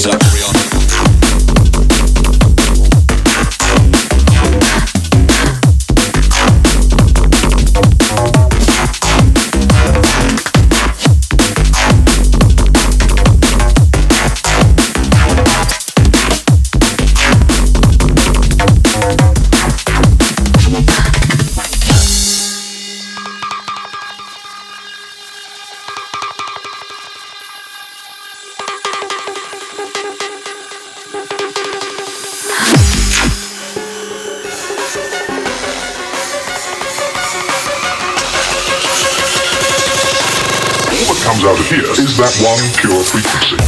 He's real that one pure frequency.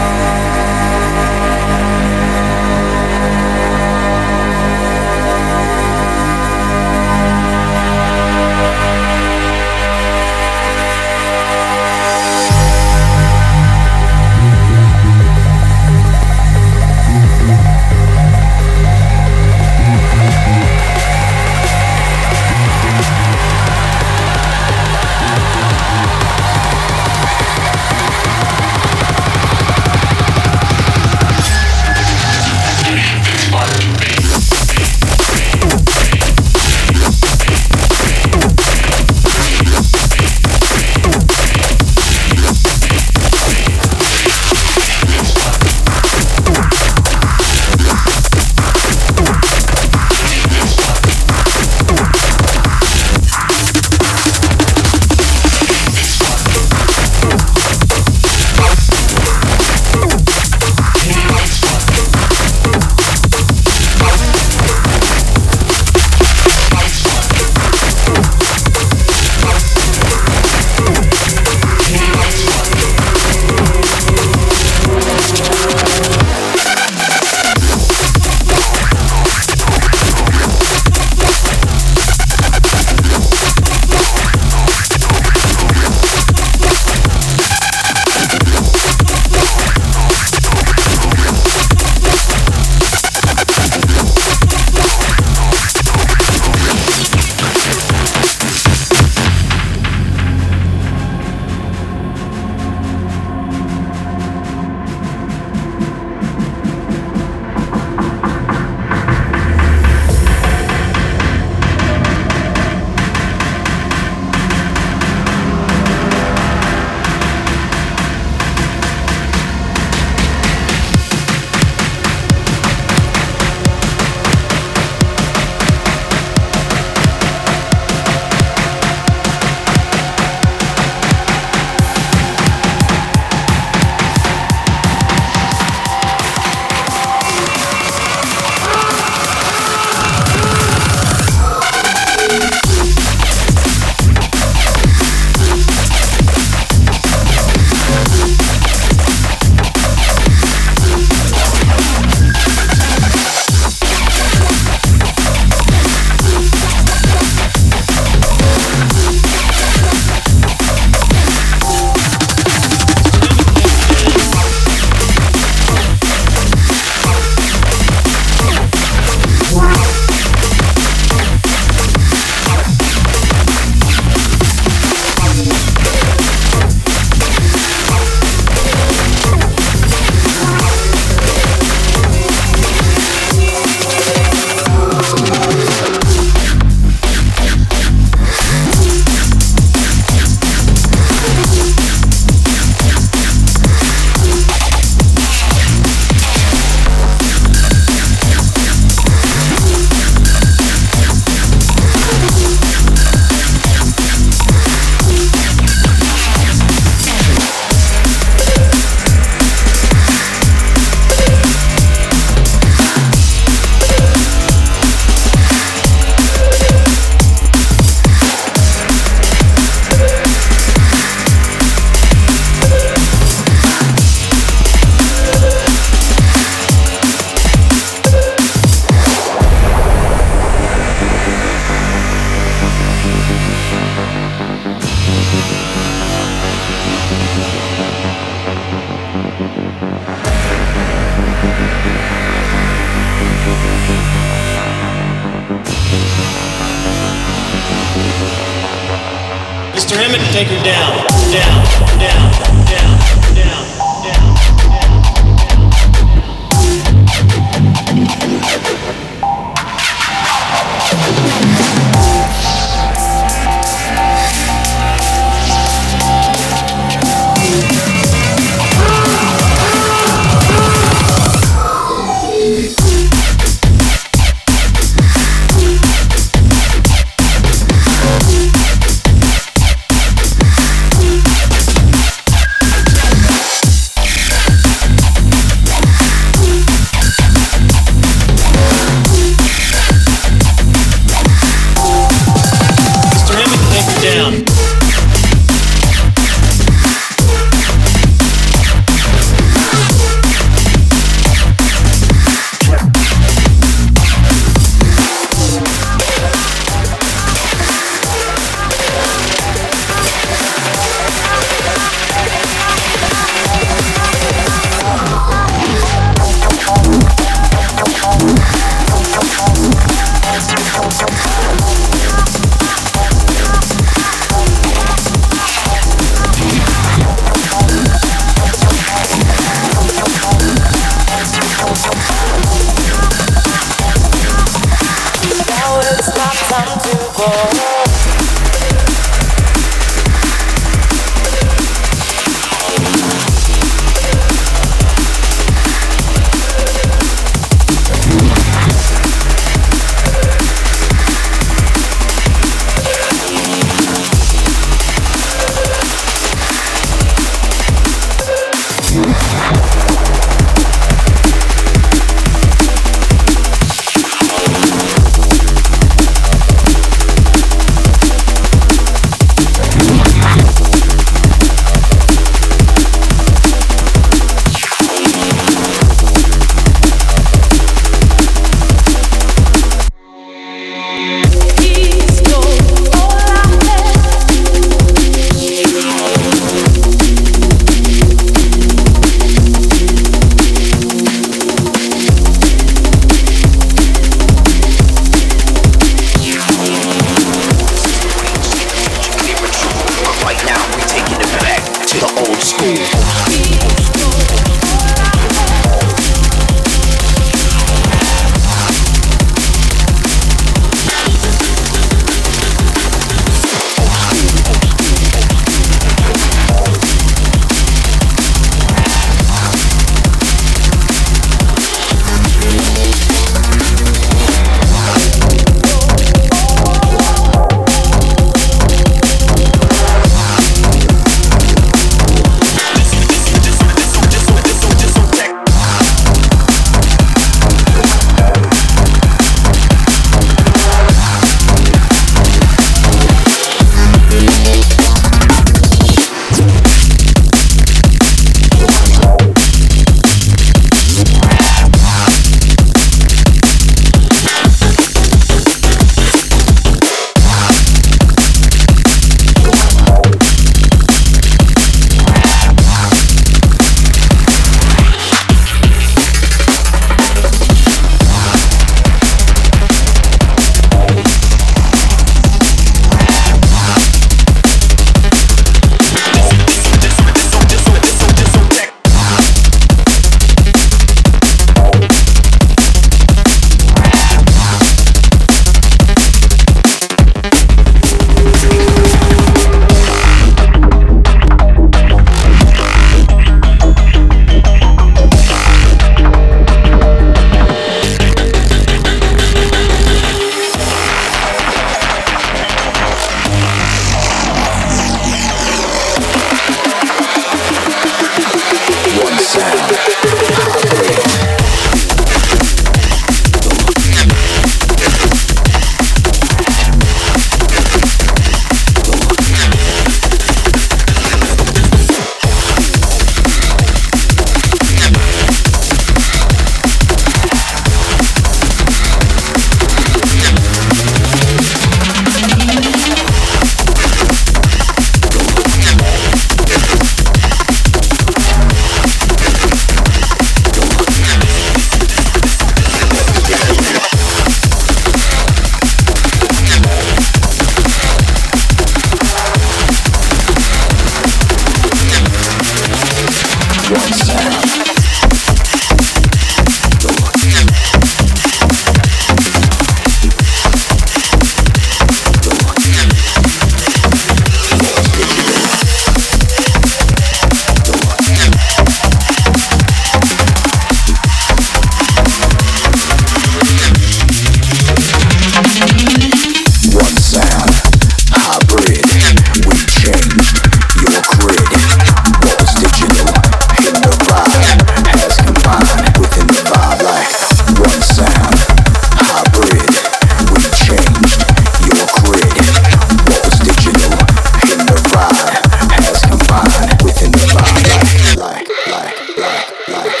like, like.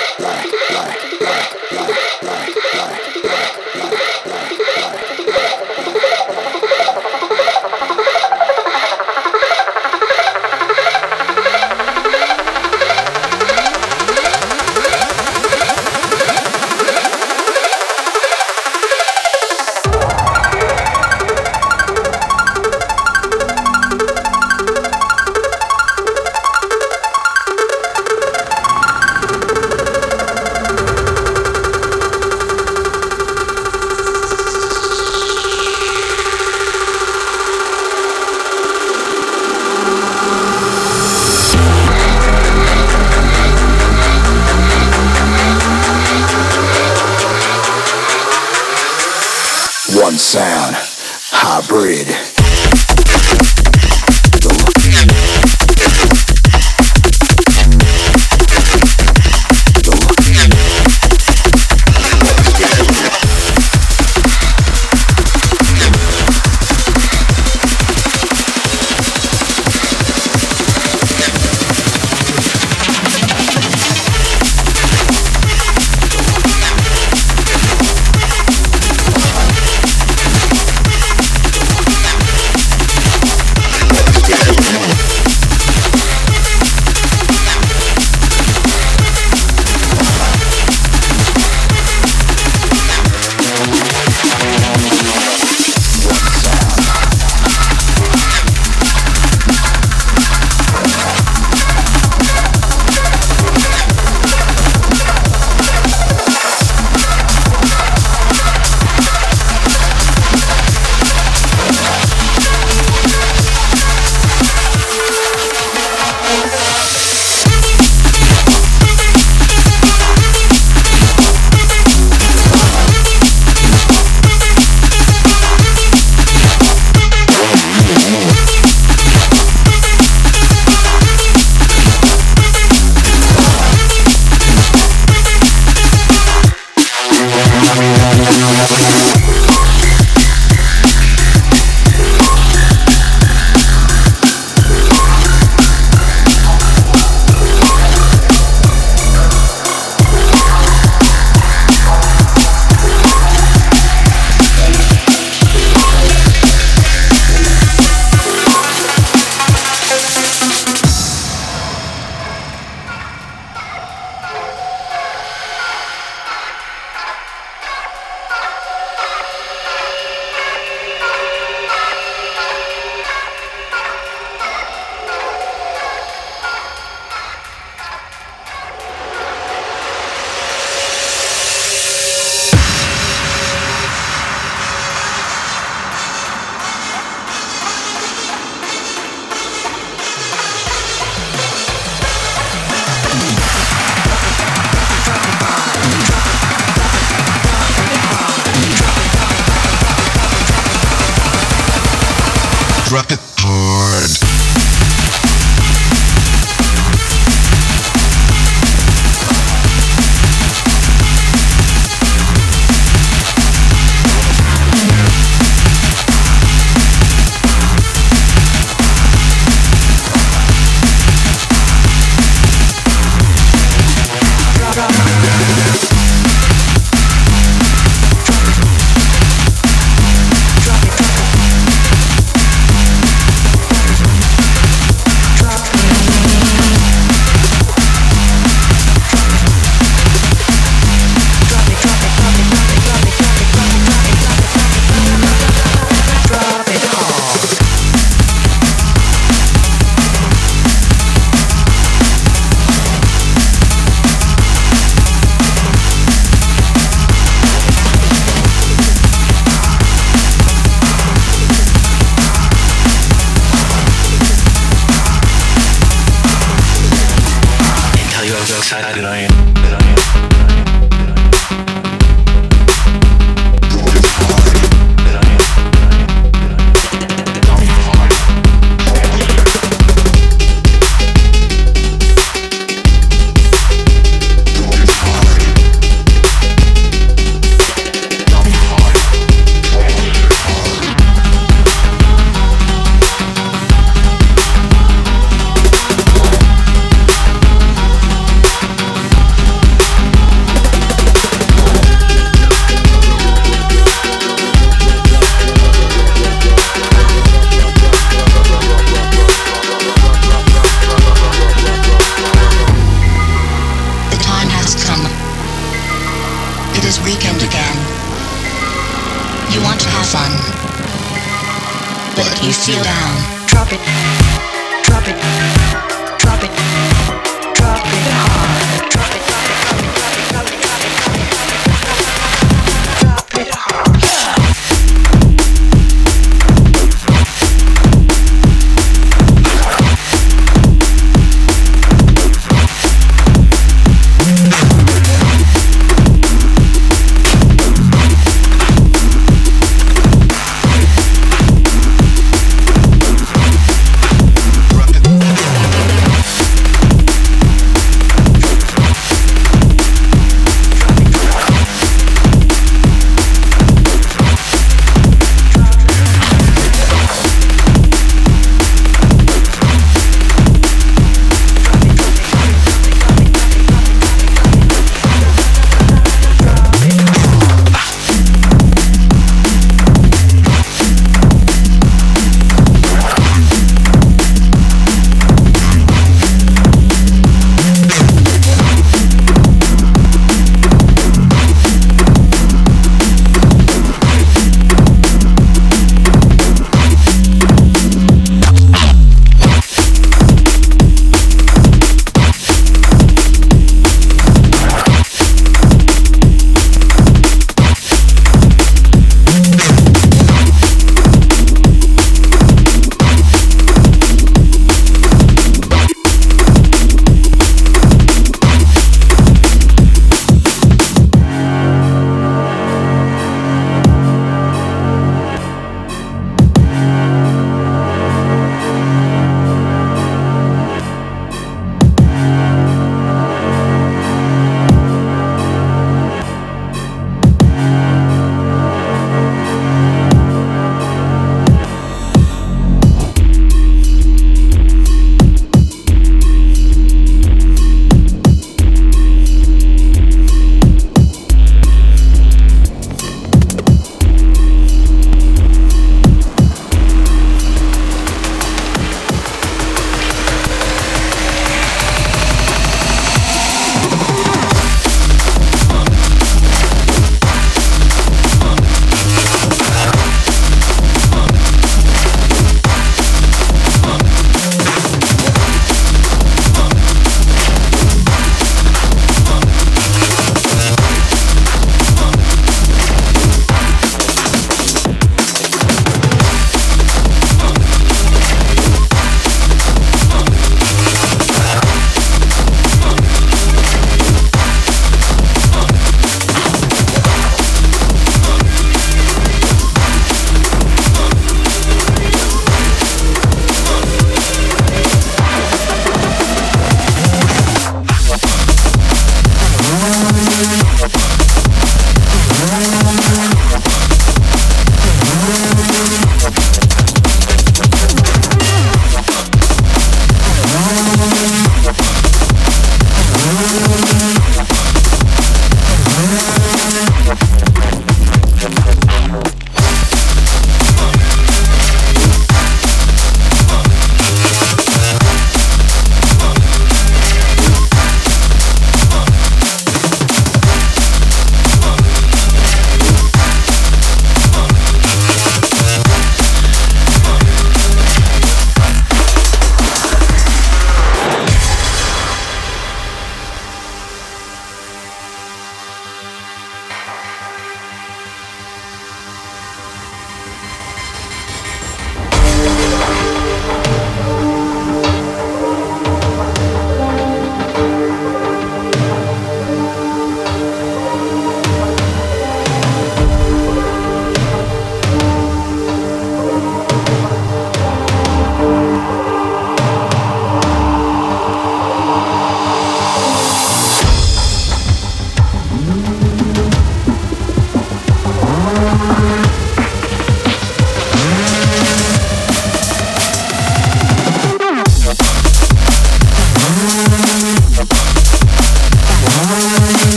Drop